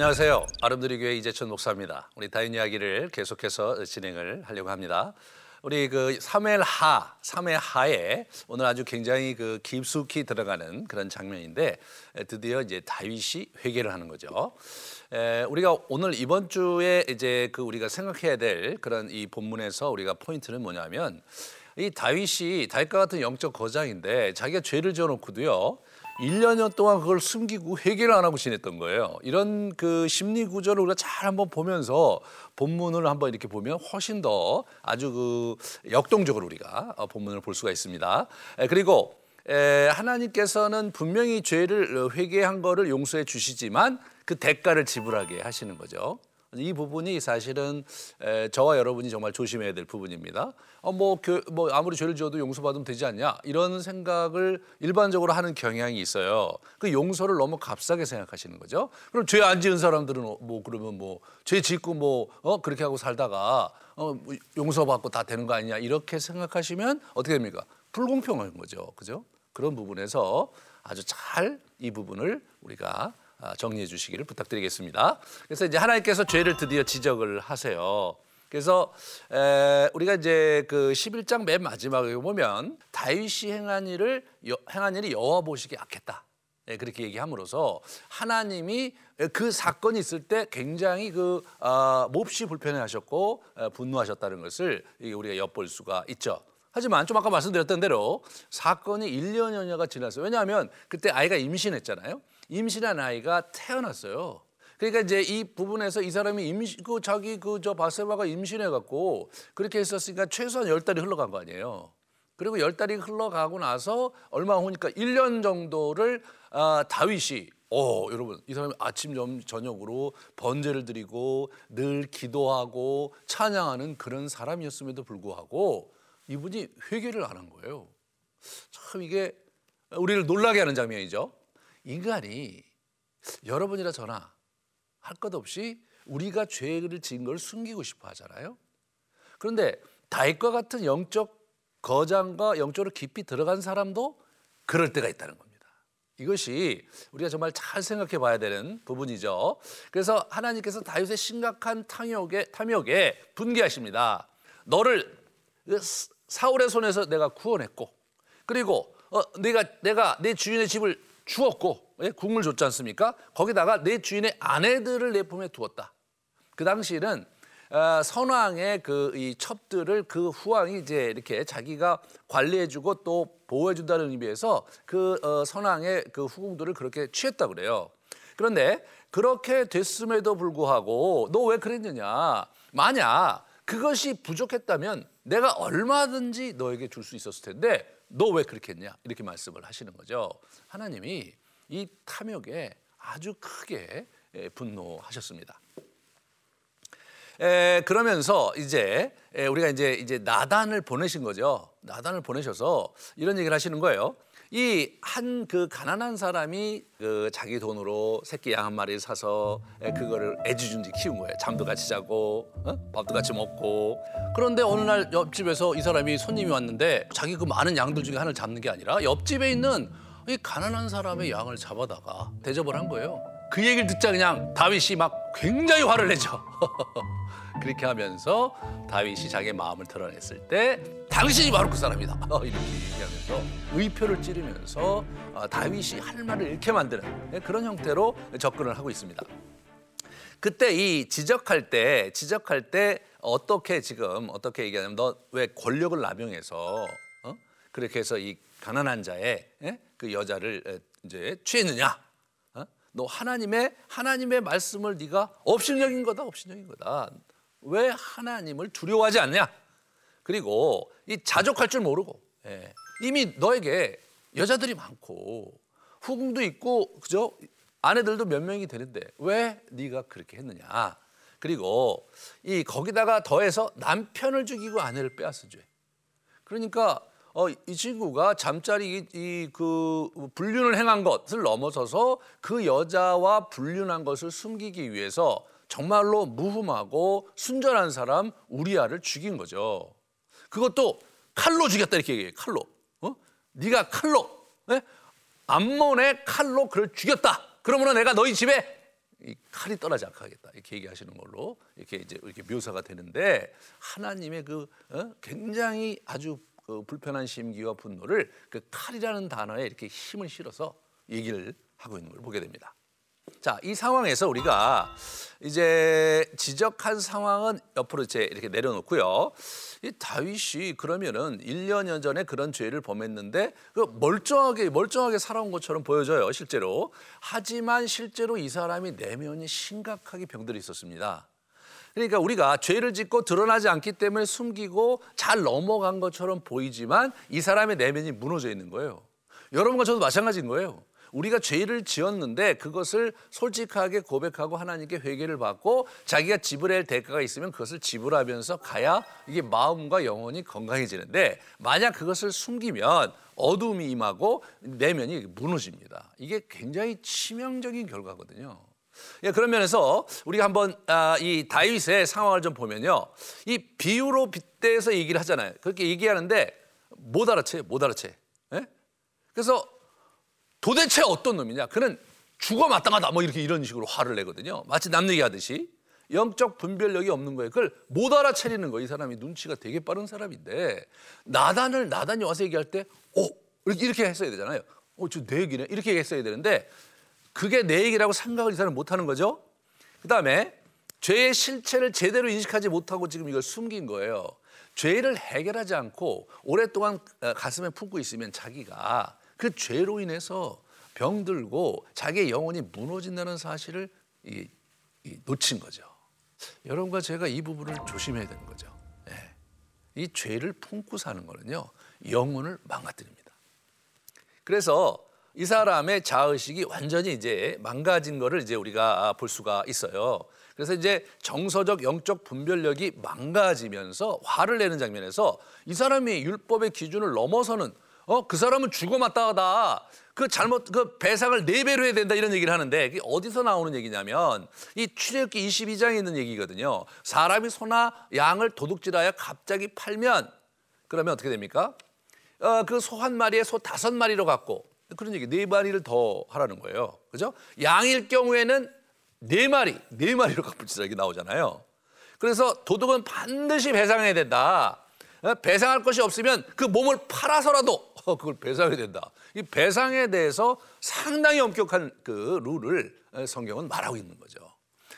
안녕하세요. 아름드리 교회 이재천 목사입니다. 우리 다인 이야기를 계속해서 진행을 하려고 합니다. 우리 그 사멜하, 사멜하에 오늘 아주 굉장히 그 깊숙이 들어가는 그런 장면인데 드디어 이제 다윗이 회개를 하는 거죠. 에, 우리가 오늘 이번 주에 이제 그 우리가 생각해야 될 그런 이 본문에서 우리가 포인트는 뭐냐면 이 다윗이 다윗과 같은 영적 거장인데 자기가 죄를 지어놓고도요. 1년여 동안 그걸 숨기고 회개를 안 하고 지냈던 거예요. 이런 그 심리 구조를 우리가 잘 한번 보면서 본문을 한번 이렇게 보면 훨씬 더 아주 그 역동적으로 우리가 어, 본문을 볼 수가 있습니다. 그리고 하나님께서는 분명히 죄를 회개한 거를 용서해 주시지만 그 대가를 지불하게 하시는 거죠. 이 부분이 사실은 저와 여러분이 정말 조심해야 될 부분입니다. 어, 뭐, 교, 뭐 아무리 죄를 지어도 용서받으면 되지 않냐 이런 생각을 일반적으로 하는 경향이 있어요. 그 용서를 너무 값싸게 생각하시는 거죠. 그럼 죄 안 지은 사람들은 뭐 그러면 뭐 죄 짓고 뭐 어, 그렇게 하고 살다가 어, 뭐 용서받고 다 되는 거 아니냐 이렇게 생각하시면 어떻게 됩니까? 불공평한 거죠. 그죠? 그런 부분에서 아주 잘 이 부분을 우리가 아, 정리해 주시기를 부탁드리겠습니다. 그래서 이제 하나님께서 죄를 드디어 지적을 하세요. 그래서 에, 우리가 이제 그 11장 맨 마지막에 보면 다윗이 행한 일을 여, 행한 일이 여호와 보시기에 악했다. 예, 그렇게 얘기함으로써 하나님이 그 사건이 있을 때 굉장히 그 어, 몹시 불편해하셨고 어, 분노하셨다는 것을 우리가 엿볼 수가 있죠. 하지만 좀 아까 말씀드렸던 대로 사건이 1년여가 지났어요. 왜냐하면 그때 아이가 임신했잖아요. 임신한 아이가 태어났어요. 그러니까 이제 이 부분에서 이 사람이 임신 그 자기 그 저 바세바가 임신해 갖고 그렇게 했었으니까 최소한 열 달이 흘러간 거 아니에요. 그리고 열 달이 흘러가고 나서 얼마 후니까 1년 정도를 아, 다윗이 어, 여러분, 이 사람이 아침 점, 저녁으로 번제를 드리고 늘 기도하고 찬양하는 그런 사람이었음에도 불구하고 이분이 회개를 안 한 거예요. 참 이게 우리를 놀라게 하는 장면이죠. 인간이 여러분이나 저나 할 것 없이 우리가 죄를 지은 걸 숨기고 싶어 하잖아요. 그런데 다윗과 같은 영적 거장과 영적으로 깊이 들어간 사람도 그럴 때가 있다는 겁니다. 이것이 우리가 정말 잘 생각해 봐야 되는 부분이죠. 그래서 하나님께서 다윗의 심각한 탐욕에, 탐욕에 분개하십니다. 너를 사울의 손에서 내가 구원했고, 그리고 어, 내가 내가 내 주인의 집을 주었고 예? 국물 줬지 않습니까? 거기다가 내 주인의 아내들을 내 품에 두었다. 그 당시에는 어, 선왕의 그 이 첩들을 그 후왕이 이제 이렇게 자기가 관리해주고 또 보호해준다는 의미에서 그 어, 선왕의 그 후궁들을 그렇게 취했다 그래요. 그런데 그렇게 됐음에도 불구하고 너 왜 그랬느냐? 만약 그것이 부족했다면 내가 얼마든지 너에게 줄 수 있었을 텐데 너 왜 그렇게 했냐? 이렇게 말씀을 하시는 거죠. 하나님이 이 탐욕에 아주 크게 예, 분노하셨습니다. 에, 그러면서 이제 에, 우리가 이제 이제 나단을 보내신 거죠. 나단을 보내셔서 이런 얘기를 하시는 거예요. 이 한 그 가난한 사람이 그 자기 돈으로 새끼 양 한 마리 사서 에, 그거를 애지중지 키운 거예요. 잠도 같이 자고 어? 밥도 같이 먹고. 그런데 어느 날 옆집에서 이 사람이 손님이 왔는데 자기 그 많은 양들 중에 하나를 잡는 게 아니라 옆집에 있는 이 가난한 사람의 양을 잡아다가 대접을 한 거예요. 그 얘기를 듣자 그냥 다윗이 막 굉장히 화를 내죠. 그렇게 하면서 다윗이 자기의 마음을 드러냈을 때 당신이 바로 그 사람이다. 이렇게 얘기하면서 의표를 찌르면서 어, 다윗이 할 말을 잃게 만드는 네, 그런 형태로 접근을 하고 있습니다. 그때 이 지적할 때 지적할 때 어떻게 지금 어떻게 얘기하냐면 너 왜 권력을 남용해서 어? 그렇게 해서 이 가난한 자의 예? 그 여자를 이제 취했느냐? 어? 너 하나님의 하나님의 말씀을 네가 업신여긴 거다, 업신여긴 거다. 왜 하나님을 두려워하지 않냐? 그리고 이 자족할 줄 모르고 예. 이미 너에게 여자들이 많고 후궁도 있고 그죠? 아내들도 몇 명이 되는데 왜 네가 그렇게 했느냐? 그리고 이 거기다가 더해서 남편을 죽이고 아내를 빼앗은 죄. 그러니까 어, 이 친구가 잠자리 이그 불륜을 행한 것을 넘어서서 그 여자와 불륜한 것을 숨기기 위해서 정말로 무흠하고 순전한 사람 우리아를 죽인 거죠. 그것도 칼로 죽였다 이렇게 얘기해요. 칼로. 어? 네가 칼로 예? 암몬의 칼로 그를 죽였다. 그러므로 내가 너희 집에 이 칼이 떠나지 않게 하겠다 이렇게 얘기하시는 걸로 이렇게 이제 이렇게 묘사가 되는데 하나님의 그 어? 굉장히 아주 그 불편한 심기와 분노를 그 칼이라는 단어에 이렇게 힘을 실어서 얘기를 하고 있는 걸 보게 됩니다. 자, 이 상황에서 우리가 이제 지적한 상황은 옆으로 이제 이렇게 내려놓고요. 이 다윗이 그러면은 1년 전에 그런 죄를 범했는데 그 멀쩡하게 멀쩡하게 살아온 것처럼 보여져요, 실제로. 하지만 실제로 이 사람이 내면이 심각하게 병들어 있었습니다. 그러니까 우리가 죄를 짓고 드러나지 않기 때문에 숨기고 잘 넘어간 것처럼 보이지만 이 사람의 내면이 무너져 있는 거예요. 여러분과 저도 마찬가지인 거예요. 우리가 죄를 지었는데 그것을 솔직하게 고백하고 하나님께 회개를 받고 자기가 지불할 대가가 있으면 그것을 지불하면서 가야 이게 마음과 영혼이 건강해지는데 만약 그것을 숨기면 어둠이 임하고 내면이 무너집니다. 이게 굉장히 치명적인 결과거든요. 예, 그런 면에서 우리가 한번 아, 이 다윗의 상황을 좀 보면요. 이 비유로 빗대서 얘기를 하잖아요. 그렇게 얘기하는데 못 알아채요. 못 알아채. 예? 그래서 도대체 어떤 놈이냐? 그는 죽어 마땅하다. 뭐 이렇게 이런 식으로 화를 내거든요. 마치 남 얘기하듯이 영적 분별력이 없는 거예요. 그걸 못 알아차리는 거예요. 이 사람이 눈치가 되게 빠른 사람인데 나단을 나단이 와서 얘기할 때, 오 이렇게, 이렇게 했어야 되잖아요. 어, 저 내 얘기네. 이렇게 했어야 되는데 그게 내 얘기라고 생각을 이 사람 못 하는 거죠. 그 다음에 죄의 실체를 제대로 인식하지 못하고 지금 이걸 숨긴 거예요. 죄를 해결하지 않고 오랫동안 어, 가슴에 품고 있으면 자기가 그 죄로 인해서 병들고 자기의 영혼이 무너진다는 사실을 이, 이 놓친 거죠. 여러분과 제가 이 부분을 조심해야 되는 거죠. 예. 이 죄를 품고 사는 거는요 영혼을 망가뜨립니다. 그래서 이 사람의 자의식이 완전히 이제 망가진 거를 이제 우리가 볼 수가 있어요. 그래서 이제 정서적 영적 분별력이 망가지면서 화를 내는 장면에서 이 사람이 율법의 기준을 넘어서는 어 그 사람은 죽어 마땅하다. 그 잘못 그 배상을 네 배로 해야 된다 이런 얘기를 하는데 이게 어디서 나오는 얘기냐면 이 출애굽기 22장에 있는 얘기거든요. 사람이 소나 양을 도둑질하여 갑자기 팔면 그러면 어떻게 됩니까? 어, 그 소 한 마리에 소 다섯 마리로 갖고 그런 얘기 네 마리를 더 하라는 거예요. 그죠? 양일 경우에는 네 마리, 네 마리로 갚을지라 이게 나오잖아요. 그래서 도둑은 반드시 배상해야 된다. 어, 배상할 것이 없으면 그 몸을 팔아서라도 어, 그걸 배상해야 된다. 이 배상에 대해서 상당히 엄격한 그 룰을 어, 성경은 말하고 있는 거죠.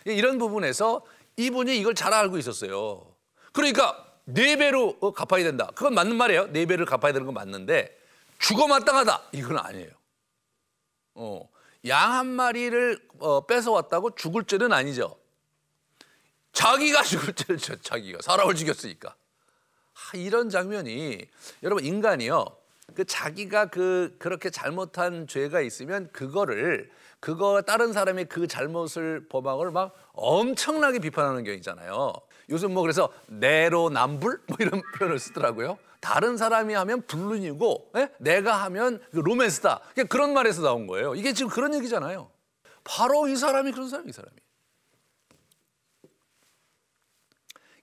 이런 부분에서 이분이 이걸 잘 알고 있었어요. 그러니까 네 배로 갚아야 된다. 그건 맞는 말이에요. 네 배를 갚아야 되는 건 맞는데 죽어 마땅하다. 이건 아니에요. 어, 양 한 마리를 어, 뺏어 왔다고 죽을 죄는 아니죠. 자기가 죽을 죄를 져, 자기가 사람을 죽였으니까. 하, 이런 장면이 여러분 인간이요. 그 자기가 그 그렇게 잘못한 죄가 있으면 그거를 그거 다른 사람이 그 잘못을 범한 막 엄청나게 비판하는 경우 있잖아요. 요즘 뭐 그래서 내로남불 뭐 이런 표현을 쓰더라고요. 다른 사람이 하면 불륜이고 예? 내가 하면 그 로맨스다. 그런 말에서 나온 거예요. 이게 지금 그런 얘기잖아요. 바로 이 사람이 그런 사람이 이 사람이.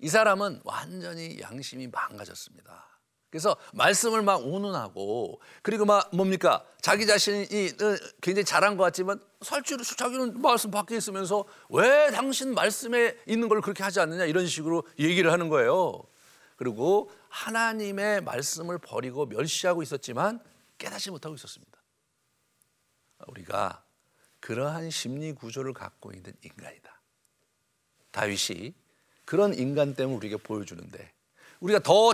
이 사람은 완전히 양심이 망가졌습니다. 그래서 말씀을 막 운운하고 그리고 막 뭡니까 자기 자신이 어, 굉장히 잘한 것 같지만 실제로 자기는 말씀 밖에 있으면서 왜 당신 말씀에 있는 걸 그렇게 하지 않느냐 이런 식으로 얘기를 하는 거예요. 그리고 하나님의 말씀을 버리고 멸시하고 있었지만 깨닫지 못하고 있었습니다. 우리가 그러한 심리 구조를 갖고 있는 인간이다. 다윗이 그런 인간 때문에 우리에게 보여주는데 우리가 더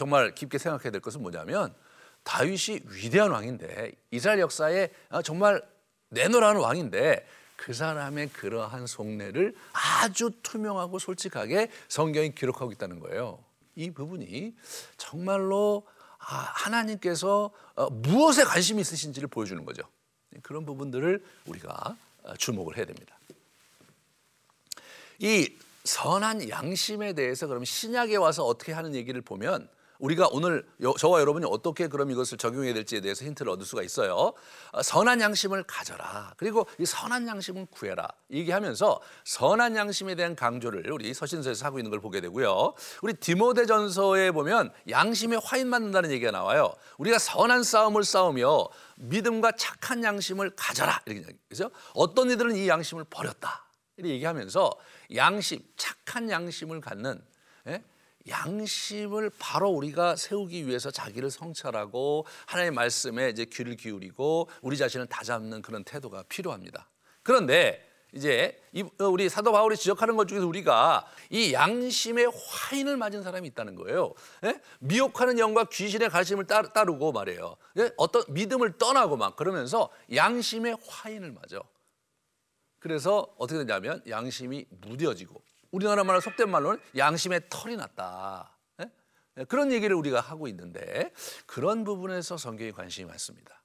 정말 깊게 생각해야 될 것은 뭐냐면 다윗이 위대한 왕인데 이스라엘 역사에 정말 내노라는 왕인데 그 사람의 그러한 속내를 아주 투명하고 솔직하게 성경이 기록하고 있다는 거예요. 이 부분이 정말로 아, 하나님께서 어, 무엇에 관심이 있으신지를 보여주는 거죠. 그런 부분들을 우리가 어, 주목을 해야 됩니다. 이 선한 양심에 대해서 그럼 신약에 와서 어떻게 하는 얘기를 보면 우리가 오늘 여- 저와 여러분이 어떻게 그럼 이것을 적용해야 될지에 대해서 힌트를 얻을 수가 있어요. 어, 선한 양심을 가져라. 그리고 이 선한 양심을 구해라. 얘기하면서 선한 양심에 대한 강조를 우리 서신서에서 하고 있는 걸 보게 되고요. 우리 디모데전서에 보면 양심에 화인 맞는다는 얘기가 나와요. 우리가 선한 싸움을 싸우며 믿음과 착한 양심을 가져라. 이렇게 얘기죠. 어떤 이들은 이 양심을 버렸다. 이렇게 얘기하면서 양심, 착한 양심을 갖는 예? 양심을 바로 우리가 세우기 위해서 자기를 성찰하고 하나님의 말씀에 이제 귀를 기울이고 우리 자신을 다잡는 그런 태도가 필요합니다. 그런데 이제 이- 어, 우리 사도 바울이 지적하는 것 중에서 우리가 이 양심의 화인을 맞은 사람이 있다는 거예요. 예? 미혹하는 영과 귀신의 가르침을 따, 따르고 말이에요. 예? 어떤 믿음을 떠나고 막 그러면서 양심의 화인을 맞아. 그래서 어떻게 되냐면 양심이 무뎌지고 우리나라 말로 속된 말로는 양심의 털이 났다. 예? 예, 그런 얘기를 우리가 하고 있는데 그런 부분에서 성경에 관심이 많습니다.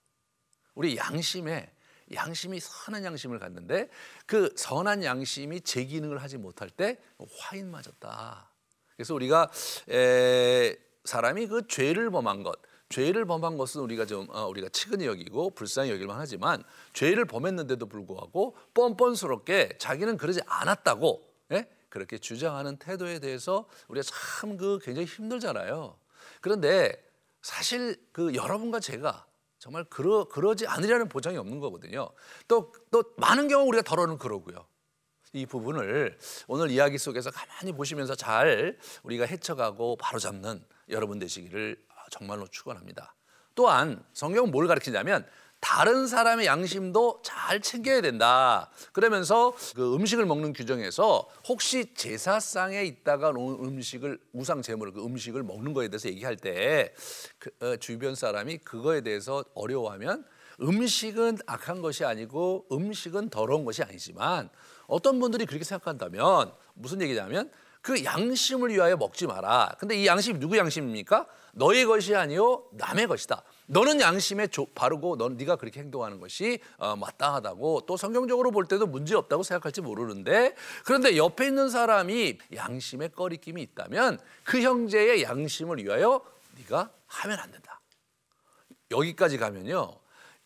우리 양심에 양심이 선한 양심을 갖는데 그 선한 양심이 제 기능을 하지 못할 때 화인 맞았다. 그래서 우리가 에, 사람이 그 죄를 범한 것, 죄를 범한 것은 우리가 좀 어, 우리가 측은히 여기고 불쌍히 여길만 하지만 죄를 범했는데도 불구하고 뻔뻔스럽게 자기는 그러지 않았다고 예? 그렇게 주장하는 태도에 대해서 우리가 참 그 굉장히 힘들잖아요. 그런데 사실 그 여러분과 제가 정말 그러, 그러지 않으려는 보장이 없는 거거든요. 또, 또 많은 경우 우리가 덜어는 그러고요. 이 부분을 오늘 이야기 속에서 가만히 보시면서 잘 우리가 헤쳐가고 바로잡는 여러분 되시기를 정말로 축원합니다. 또한 성경은 뭘 가르치냐면 다른 사람의 양심도 잘 챙겨야 된다. 그러면서 그 음식을 먹는 규정에서 혹시 제사상에 있다가 음식을 우상 제물 그 음식을 먹는 거에 대해서 얘기할 때 그, 어, 주변 사람이 그거에 대해서 어려워하면 음식은 악한 것이 아니고 음식은 더러운 것이 아니지만 어떤 분들이 그렇게 생각한다면 무슨 얘기냐면 그 양심을 위하여 먹지 마라. 근데 이 양심이 누구 양심입니까? 너의 것이 아니요 남의 것이다. 너는 양심에 조- 바르고 넌 네가 그렇게 행동하는 것이 어, 마땅하다고 또 성경적으로 볼 때도 문제 없다고 생각할지 모르는데 그런데 옆에 있는 사람이 양심에 꺼리낌이 있다면 그 형제의 양심을 위하여 네가 하면 안 된다. 여기까지 가면요.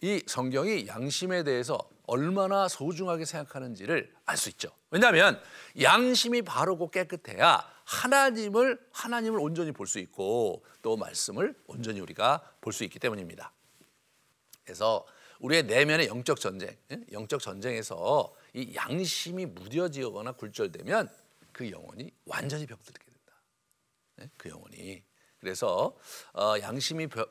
이 성경이 양심에 대해서 얼마나 소중하게 생각하는지를 알 수 있죠. 왜냐하면 양심이 바르고 깨끗해야 하나님을 하나님을 온전히 볼 수 있고 또 말씀을 온전히 우리가 볼 수 있기 때문입니다. 그래서 우리의 내면의 영적 전쟁, 예? 영적 전쟁에서 이 양심이 무뎌지거나 굴절되면 그 영혼이 완전히 병들게 된다. 예? 그 영혼이 그래서 어, 양심이 변-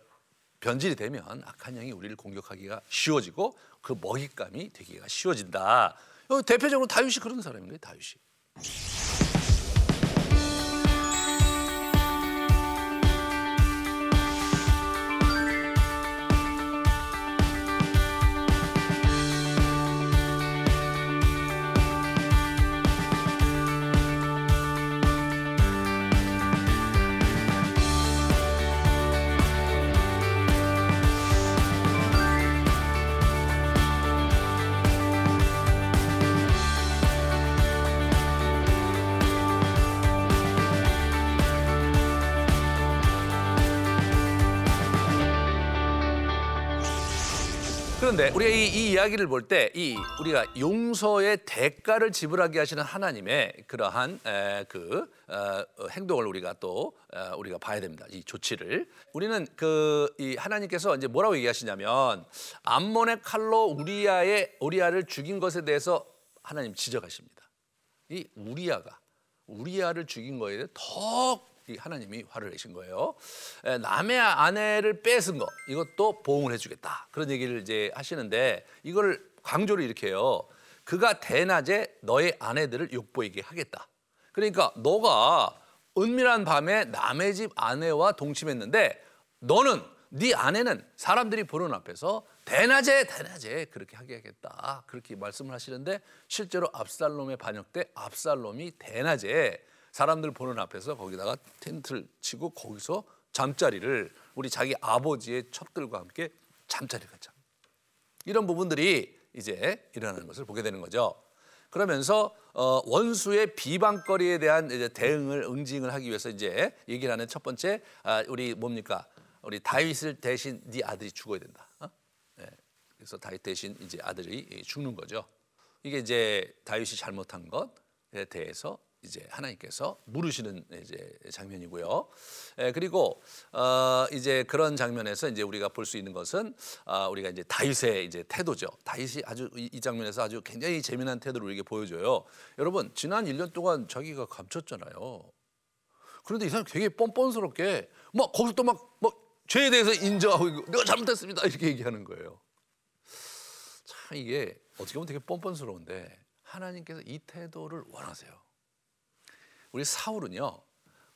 변질이 되면 악한 영이 우리를 공격하기가 쉬워지고 그 먹잇감이 되기가 쉬워진다. 어, 대표적으로 다윗이 그런 사람인 거예요. 다윗이. 그런데 우리가 이, 이 이야기를 볼 때 이 우리가 용서의 대가를 지불하게 하시는 하나님의 그러한 에, 그 어, 어, 행동을 우리가 또 어, 우리가 봐야 됩니다. 이 조치를 우리는 그 이 하나님께서 이제 뭐라고 얘기하시냐면 암몬의 칼로 우리아의 우리아를 죽인 것에 대해서 하나님 지적하십니다. 이 우리아가 우리아를 죽인 거에 대해 더이 하나님이 화를 내신 거예요. 에, 남의 아내를 뺏은 거 이것도 보응을 해주겠다 그런 얘기를 이제 하시는데 이걸 강조를 이렇게 해요. 그가 대낮에 너의 아내들을 욕보이게 하겠다. 그러니까 너가 은밀한 밤에 남의 집 아내와 동침했는데 너는 네 아내는 사람들이 보는 앞에서 대낮에 대낮에 그렇게 하게 하겠다 그렇게 말씀을 하시는데 실제로 압살롬의 반역 때 압살롬이 대낮에 사람들 보는 앞에서 거기다가 텐트를 치고 거기서 잠자리를 우리 자기 아버지의 첩들과 함께 잠자리를 갖자 이런 부분들이 이제 일어나는 것을 보게 되는 거죠. 그러면서 어, 원수의 비방거리에 대한 이제 대응을 응징을 하기 위해서 이제 얘기를 하는 첫 번째 아, 우리 뭡니까? 우리 다윗을 대신 네 아들이 죽어야 된다. 어? 네. 그래서 다윗 대신 이제 아들이 죽는 거죠. 이게 이제 다윗이 잘못한 것에 대해서 이제 하나님께서 물으시는 이제 장면이고요. 예, 그리고 어 이제 그런 장면에서 이제 우리가 볼 수 있는 것은 아 우리가 이제 다윗의 이제 태도죠. 다윗이 아주 이, 이 장면에서 아주 굉장히 재미난 태도를 우리에게 보여줘요. 여러분 지난 1년 동안 자기가 감췄잖아요. 그런데 이 사람 되게 뻔뻔스럽게 막 거기서 또막뭐 죄에 대해서 인정하고 내가 잘못했습니다 이렇게 얘기하는 거예요. 참 이게 어떻게 보면 되게 뻔뻔스러운데 하나님께서 이 태도를 원하세요. 우리 사울은요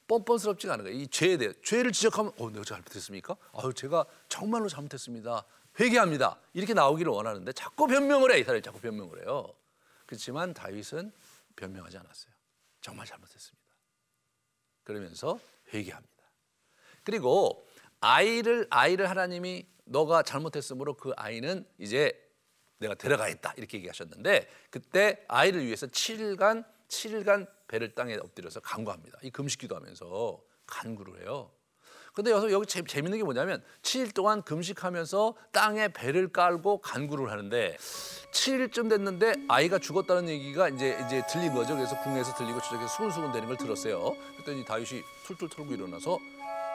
뻔뻔스럽지가 않은 거예요. 이 죄에 대해 죄를 지적하면 어 내가 잘못했습니까? 아유 제가 정말로 잘못했습니다. 회개합니다. 이렇게 나오기를 원하는데 자꾸 변명을 해. 이 사람이 자꾸 변명을 해요. 그렇지만 다윗은 변명하지 않았어요. 정말 잘못했습니다. 그러면서 회개합니다. 그리고 아이를 아이를 하나님이 너가 잘못했으므로 그 아이는 이제 내가 데려가겠다 이렇게 얘기하셨는데 그때 아이를 위해서 7일간 7일간 배를 땅에 엎드려서 간구합니다. 이 금식기도 하면서 간구를 해요. 근데 여기서 여기 재, 재밌는 게 뭐냐면 7일 동안 금식하면서 땅에 배를 깔고 간구를 하는데 7일쯤 됐는데 아이가 죽었다는 얘기가 이제 이제 들린 거죠. 그래서 궁에서 들리고 저쪽에 수근수근 되는 걸 들었어요. 그랬더니 다윗이 툴툴 털고 일어나서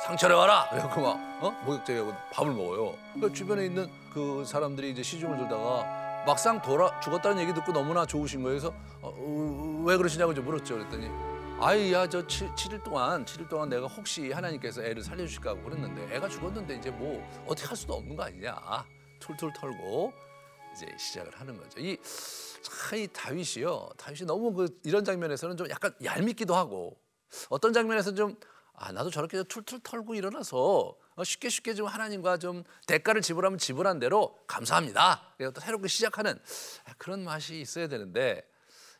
상처를 와라. 그래갖고 막 어? 목욕제하고 밥을 먹어요. 그 주변에 있는 그 사람들이 이제 시중을 들다가 막상 돌아 죽었다는 얘기 듣고 너무나 좋으신 거예요. 그래서 어, 왜 그러시냐고 좀 물었죠. 그랬더니 아이야 저 7, 7일 동안 7일 동안 내가 혹시 하나님께서 애를 살려주실까 하고 그랬는데 애가 죽었는데 이제 뭐 어떻게 할 수도 없는 거 아니냐. 툴툴 털고 이제 시작을 하는 거죠. 이 참 이 다윗이요. 다윗이 너무 그 이런 장면에서는 좀 약간 얄밉기도 하고 어떤 장면에서는 좀 아, 나도 저렇게 툴툴 털고 일어나서 어, 쉽게 쉽게 좀 하나님과 좀 대가를 지불하면 지불한 대로 감사합니다. 또 새롭게 시작하는 그런 맛이 있어야 되는데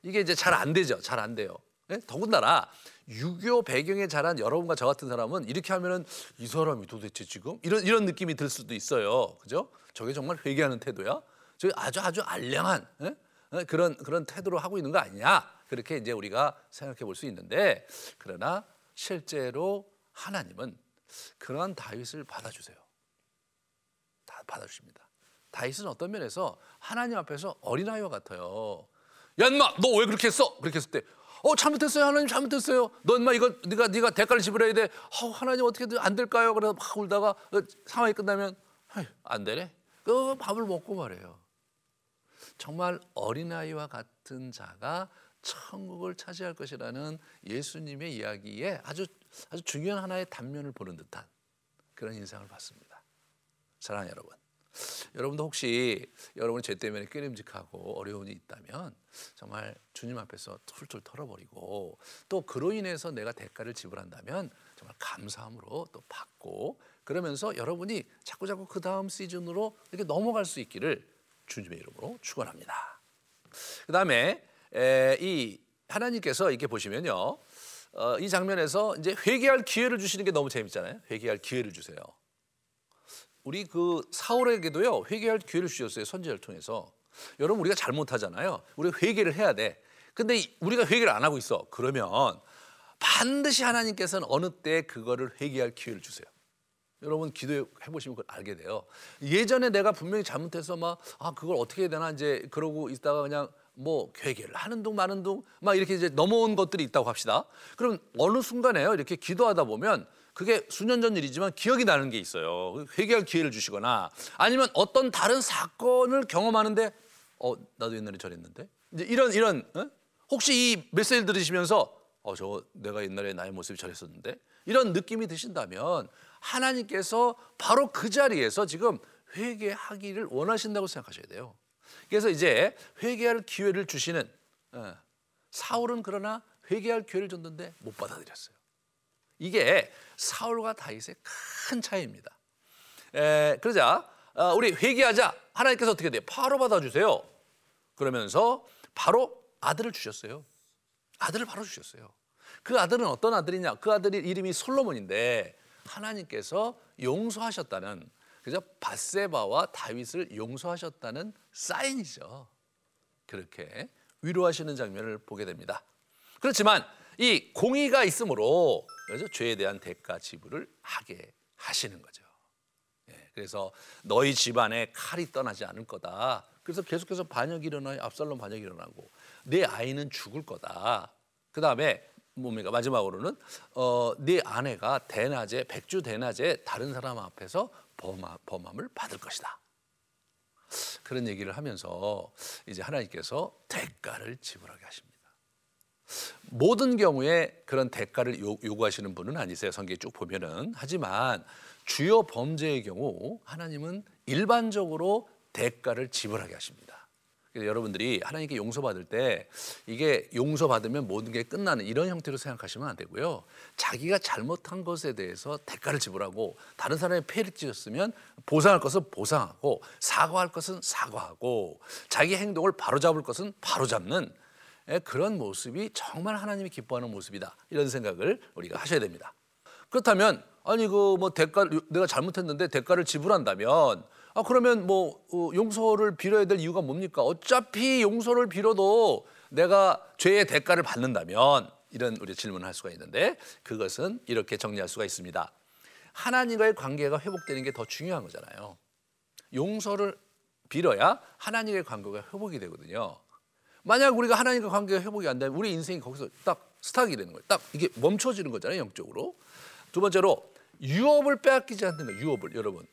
이게 이제 잘 안 되죠. 잘 안 돼요. 네? 더군다나 유교 배경에 자란 여러분과 저 같은 사람은 이렇게 하면은 이 사람이 도대체 지금 이런 이런 느낌이 들 수도 있어요. 그죠? 저게 정말 회개하는 태도야? 저게 아주 아주 알량한 네? 그런 그런 태도로 하고 있는 거 아니냐? 그렇게 이제 우리가 생각해 볼 수 있는데 그러나 실제로 하나님은 그러한 다윗을 받아주세요. 다 받아주십니다. 다윗은 어떤 면에서 하나님 앞에서 어린아이와 같아요. 야, 인마, 너 왜 그렇게 했어? 그렇게 했을 때, 어, 잘못했어요. 하나님 잘못했어요. 너 인마 이거 네가 네가 대가를 지불해야 돼. 어, 하나님 어떻게 안 될까요? 그래서 막 울다가 어, 상황이 끝나면 안 되네. 그 밥을 먹고 말해요. 정말 어린아이와 같은 자가 천국을 차지할 것이라는 예수님의 이야기에 아주 아주 중요한 하나의 단면을 보는 듯한 그런 인상을 받습니다. 사랑하는 여러분. 여러분도 혹시 여러분이 죄 때문에 꾀림직하고 어려움이 있다면 정말 주님 앞에서 툴툴 털어버리고 또 그로 인해서 내가 대가를 지불한다면 정말 감사함으로 또 받고 그러면서 여러분이 자꾸자꾸 그 다음 시즌으로 이렇게 넘어갈 수 있기를 주님의 이름으로 축원합니다. 그 다음에 이 하나님께서 이렇게 보시면요. 어, 이 장면에서 이제 회개할 기회를 주시는 게 너무 재밌잖아요. 회개할 기회를 주세요. 우리 그 사울에게도요 회개할 기회를 주셨어요 선지자를 통해서. 여러분 우리가 잘못하잖아요. 우리가 회개를 해야 돼. 근데 우리가 회개를 안 하고 있어. 그러면 반드시 하나님께서는 어느 때 그거를 회개할 기회를 주세요. 여러분 기도해 보시면 그걸 알게 돼요. 예전에 내가 분명히 잘못해서 막 아 그걸 어떻게 해야 되나 이제 그러고 있다가 그냥 뭐 회개를 하는 둥 마는 둥 막 이렇게 이제 넘어온 것들이 있다고 합시다. 그럼 어느 순간에요 이렇게 기도하다 보면 그게 수년 전 일이지만 기억이 나는 게 있어요. 회개할 기회를 주시거나 아니면 어떤 다른 사건을 경험하는데 어 나도 옛날에 저랬는데 이제 이런 이런 어? 혹시 이 메시지를 들으시면서 어 저 내가 옛날에 나의 모습이 저랬었는데 이런 느낌이 드신다면 하나님께서 바로 그 자리에서 지금 회개하기를 원하신다고 생각하셔야 돼요. 그래서 이제 회개할 기회를 주시는 어, 사울은 그러나 회개할 기회를 줬는데 못 받아들였어요. 이게 사울과 다윗의 큰 차이입니다. 에, 그러자 어, 우리 회개하자 하나님께서 어떻게 돼요? 바로 받아주세요. 그러면서 바로 아들을 주셨어요. 아들을 바로 주셨어요. 그 아들은 어떤 아들이냐? 그 아들이 이름이 솔로몬인데 하나님께서 용서하셨다는 그죠? 바세바와 다윗을 용서하셨다는 사인이죠. 그렇게 위로하시는 장면을 보게 됩니다. 그렇지만 이 공의가 있으므로 그래서 죄에 대한 대가 지불을 하게 하시는 거죠. 예, 그래서 너희 집안에 칼이 떠나지 않을 거다. 그래서 계속해서 반역이 일어나요. 압살롬 반역이 일어나고 내 아이는 죽을 거다. 그 다음에 뭡니까 마지막으로는 어, 네 아내가 대낮에 백주 대낮에 다른 사람 앞에서 범함, 범함을 받을 것이다. 그런 얘기를 하면서 이제 하나님께서 대가를 지불하게 하십니다. 모든 경우에 그런 대가를 요구하시는 분은 아니세요. 성경에 쭉 보면은 하지만 주요 범죄의 경우 하나님은 일반적으로 대가를 지불하게 하십니다. 여러분들이 하나님께 용서받을 때 이게 용서받으면 모든 게 끝나는 이런 형태로 생각하시면 안 되고요. 자기가 잘못한 것에 대해서 대가를 지불하고 다른 사람의 폐를 찌었으면 보상할 것은 보상하고 사과할 것은 사과하고 자기 행동을 바로잡을 것은 바로잡는 예, 그런 모습이 정말 하나님이 기뻐하는 모습이다. 이런 생각을 우리가 하셔야 됩니다. 그렇다면 아니 그 뭐 대가 내가 잘못했는데 대가를 지불한다면 아 그러면 뭐 어, 용서를 빌어야 될 이유가 뭡니까? 어차피 용서를 빌어도 내가 죄의 대가를 받는다면 이런 우리 질문을 할 수가 있는데 그것은 이렇게 정리할 수가 있습니다. 하나님과의 관계가 회복되는 게 더 중요한 거잖아요. 용서를 빌어야 하나님의 관계가 회복이 되거든요. 만약 우리가 하나님과 관계가 회복이 안 되면 우리 인생이 거기서 딱 스탁이 되는 거예요. 딱 이게 멈춰지는 거잖아요, 영적으로. 두 번째로 유업을 빼앗기지 않는 거예요. 유업을 여러분.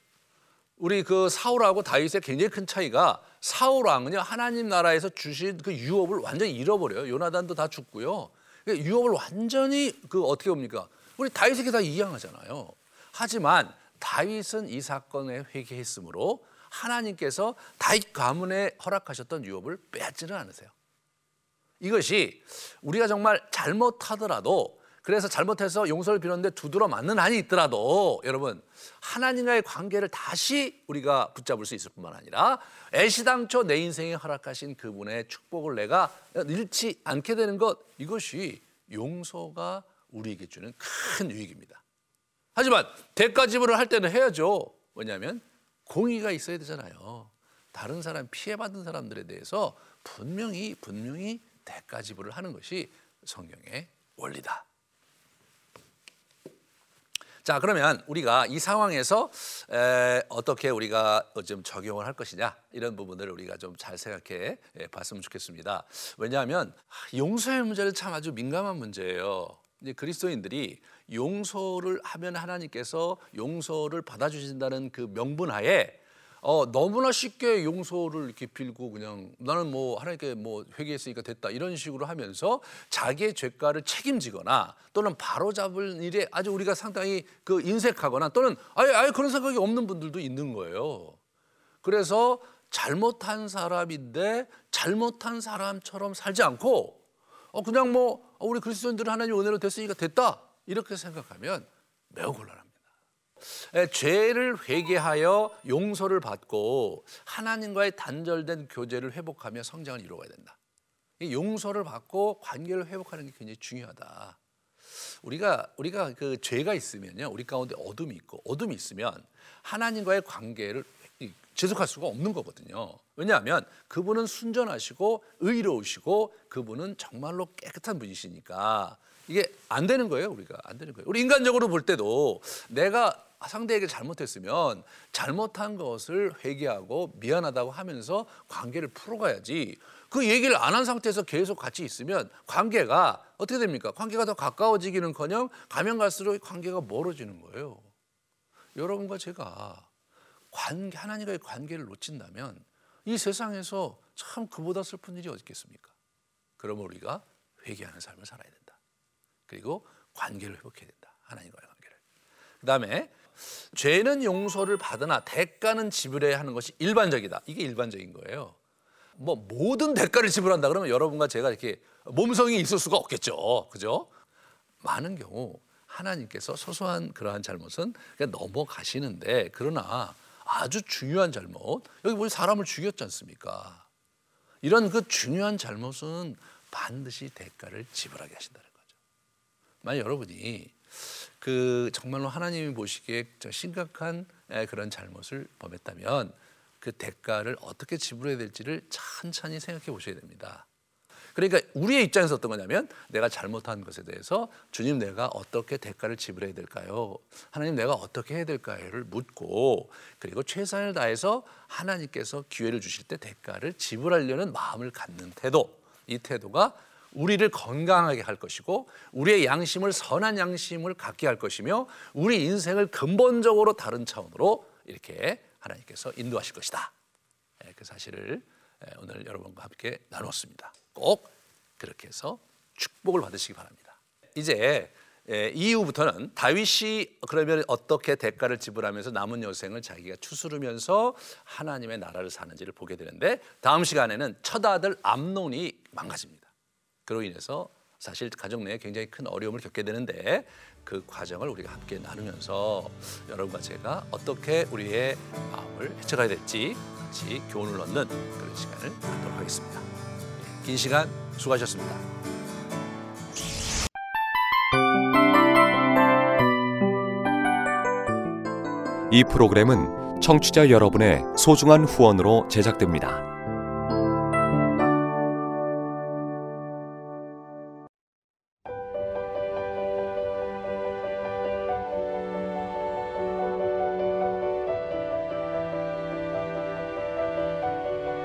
우리 그 사울하고 다윗의 굉장히 큰 차이가 사울 왕은요 하나님 나라에서 주신 그 유업을 완전히 잃어버려요. 요나단도 다 죽고요. 그러니까 유업을 완전히 그 어떻게 봅니까? 우리 다윗에게 다 이양하잖아요. 하지만 다윗은 이 사건에 회개했으므로 하나님께서 다윗 가문에 허락하셨던 유업을 빼앗지는 않으세요. 이것이 우리가 정말 잘못하더라도 그래서 잘못해서 용서를 빌었는데 두드러 맞는 한이 있더라도 여러분 하나님과의 관계를 다시 우리가 붙잡을 수 있을 뿐만 아니라 애시당초 내 인생에 허락하신 그분의 축복을 내가 잃지 않게 되는 것 이것이 용서가 우리에게 주는 큰 유익입니다. 하지만 대가 지불을 할 때는 해야죠. 왜냐하면 공의가 있어야 되잖아요. 다른 사람 피해받은 사람들에 대해서 분명히 분명히 대가 지불을 하는 것이 성경의 원리다. 자 그러면 우리가 이 상황에서 에, 어떻게 우리가 좀 적용을 할 것이냐 이런 부분들을 우리가 좀 잘 생각해 예, 봤으면 좋겠습니다. 왜냐하면 용서의 문제는 참 아주 민감한 문제예요. 이제 그리스도인들이 용서를 하면 하나님께서 용서를 받아주신다는 그 명분하에 어, 너무나 쉽게 용서를 이렇게 빌고 그냥 나는 뭐 하나님께 뭐 회개했으니까 됐다 이런 식으로 하면서 자기의 죄가를 책임지거나 또는 바로잡을 일에 아주 우리가 상당히 그 인색하거나 또는 아예 아예 그런 생각이 없는 분들도 있는 거예요. 그래서 잘못한 사람인데 잘못한 사람처럼 살지 않고 어 그냥 뭐 어, 우리 그리스도인들은 하나님 은혜로 됐으니까 됐다 이렇게 생각하면 매우 곤란합니다. 죄를 회개하여 용서를 받고 하나님과의 단절된 교제를 회복하며 성장을 이루어야 된다. 용서를 받고 관계를 회복하는 게 굉장히 중요하다. 우리가 우리가 그 죄가 있으면요, 우리 가운데 어둠이 있고 어둠이 있으면 하나님과의 관계를 지속할 수가 없는 거거든요. 왜냐하면 그분은 순전하시고 의로우시고 그분은 정말로 깨끗한 분이시니까 이게 안 되는 거예요, 우리가 안 되는 거예요. 우리 인간적으로 볼 때도 내가 상대에게 잘못했으면 잘못한 것을 회개하고 미안하다고 하면서 관계를 풀어가야지. 그 얘기를 안 한 상태에서 계속 같이 있으면 관계가 어떻게 됩니까? 관계가 더 가까워지기는 커녕 가면 갈수록 관계가 멀어지는 거예요. 여러분과 제가 관계 하나님과의 관계를 놓친다면 이 세상에서 참 그보다 슬픈 일이 어디 있겠습니까? 그러면 우리가 회개하는 삶을 살아야 된다. 그리고 관계를 회복해야 된다. 하나님과의 관계를. 그 다음에 죄는 용서를 받으나 대가는 지불해야 하는 것이 일반적이다. 이게 일반적인 거예요. 뭐 모든 대가를 지불한다 그러면 여러분과 제가 이렇게 몸성이 있을 수가 없겠죠. 그죠? 많은 경우 하나님께서 소소한 그러한 잘못은 그냥 넘어가시는데 그러나 아주 중요한 잘못 여기 보니 사람을 죽였지 않습니까? 이런 그 중요한 잘못은 반드시 대가를 지불하게 하신다는. 만약 여러분이 그 정말로 하나님이 보시기에 심각한 그런 잘못을 범했다면 그 대가를 어떻게 지불해야 될지를 천천히 생각해 보셔야 됩니다. 그러니까 우리의 입장에서 어떤 거냐면 내가 잘못한 것에 대해서 주님 내가 어떻게 대가를 지불해야 될까요? 하나님 내가 어떻게 해야 될까요를 묻고 그리고 최선을 다해서 하나님께서 기회를 주실 때 대가를 지불하려는 마음을 갖는 태도. 이 태도가 우리를 건강하게 할 것이고 우리의 양심을 선한 양심을 갖게 할 것이며 우리 인생을 근본적으로 다른 차원으로 이렇게 하나님께서 인도하실 것이다. 예, 그 사실을 예, 오늘 여러분과 함께 나눴습니다. 꼭 그렇게 해서 축복을 받으시기 바랍니다. 이제 예, 이후부터는 다윗이 그러면 어떻게 대가를 지불하면서 남은 여생을 자기가 추스르면서 하나님의 나라를 사는지를 보게 되는데 다음 시간에는 첫 아들 암논이 망가집니다. 그로 인해서 사실 가정 내에 굉장히 큰 어려움을 겪게 되는데 그 과정을 우리가 함께 나누면서 여러분과 제가 어떻게 우리의 마음을 헤쳐가야 될지 같이 교훈을 얻는 그런 시간을 갖도록 하겠습니다. 예, 긴 시간 수고하셨습니다. 이 프로그램은 청취자 여러분의 소중한 후원으로 제작됩니다.